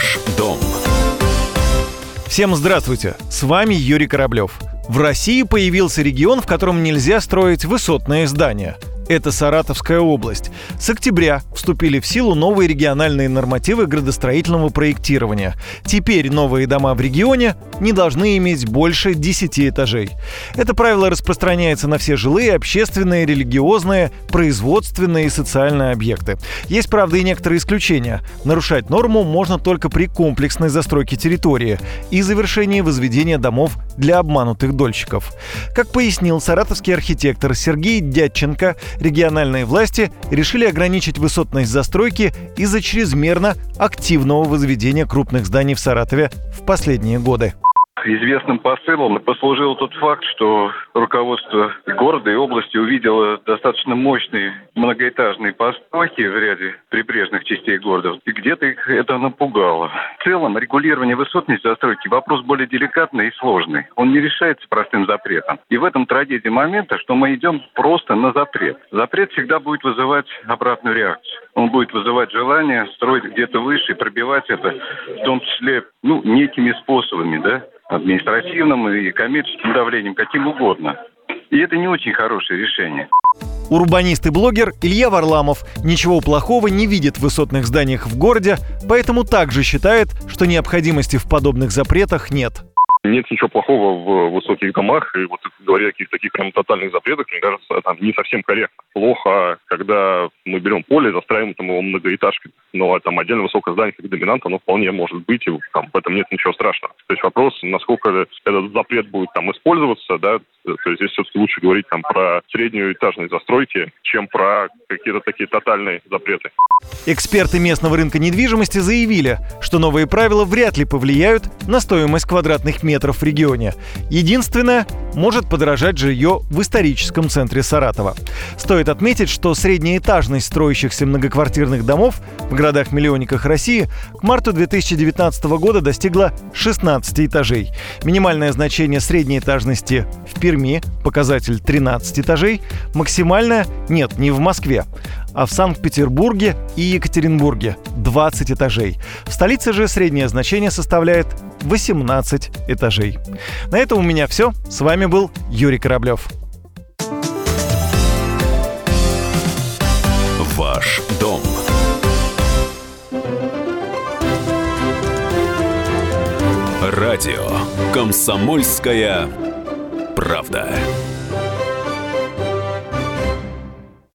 Ваш дом. Всем здравствуйте! С вами Юрий Кораблев. В России появился регион, в котором нельзя строить высотные здания – это Саратовская область. С октября вступили в силу новые региональные нормативы градостроительного проектирования. Теперь новые дома в регионе не должны иметь больше 10 этажей. Это правило распространяется на все жилые, общественные, религиозные, производственные и социальные объекты. Есть, правда, и некоторые исключения. Нарушать норму можно только при комплексной застройке территории и завершении возведения домов для обманутых дольщиков. Как пояснил саратовский архитектор Сергей Дядченко, региональные власти решили ограничить высотность застройки из-за чрезмерно активного возведения крупных зданий в Саратове в последние годы. Известным посылом послужил тот факт, что руководство города и области увидело достаточно мощные многоэтажные постройки в ряде прибрежных частей города, и где-то их это напугало. В целом, регулирование высотности застройки вопрос более деликатный и сложный. Он не решается простым запретом. И в этом трагедия момента, что мы идем просто на запрет. Запрет всегда будет вызывать обратную реакцию. Он будет вызывать желание строить где-то выше и пробивать это, в том числе, ну, некими способами, да, административным и коммерческим давлением, каким угодно. И это не очень хорошее решение. Урбанист и блогер Илья Варламов ничего плохого не видит в высотных зданиях в городе, поэтому также считает, что необходимости в подобных запретах нет. Нет ничего плохого в высоких домах, и вот говоря о каких-то таких прям тотальных запретах, мне кажется, там не совсем корректно. Плохо, когда мы берем поле, застраиваем там его многоэтажкой, но там отдельно высокое здание как доминант, оно вполне может быть, и там, в этом нет ничего страшного. То есть вопрос, насколько этот запрет будет там использоваться, да, то есть здесь все-таки лучше говорить там про среднюю этажные застройки, чем про какие-то такие тотальные запреты. Эксперты местного рынка недвижимости заявили, что новые правила вряд ли повлияют на стоимость квадратных метров в регионе. Единственное, может подорожать жилье в историческом центре Саратова. Стоит отметить, что средняя этажность строящихся многоквартирных домов в городах-миллионниках России к марту 2019 года достигла 16 этажей. Минимальное значение средней этажности в Перми, показатель 13 этажей, максимальное, нет, не в Москве, а в Санкт-Петербурге и Екатеринбурге 20 этажей. В столице же среднее значение составляет 18 этажей. На этом у меня все. С вами был Юрий Кораблев. Ваш дом. Радио «Комсомольская правда».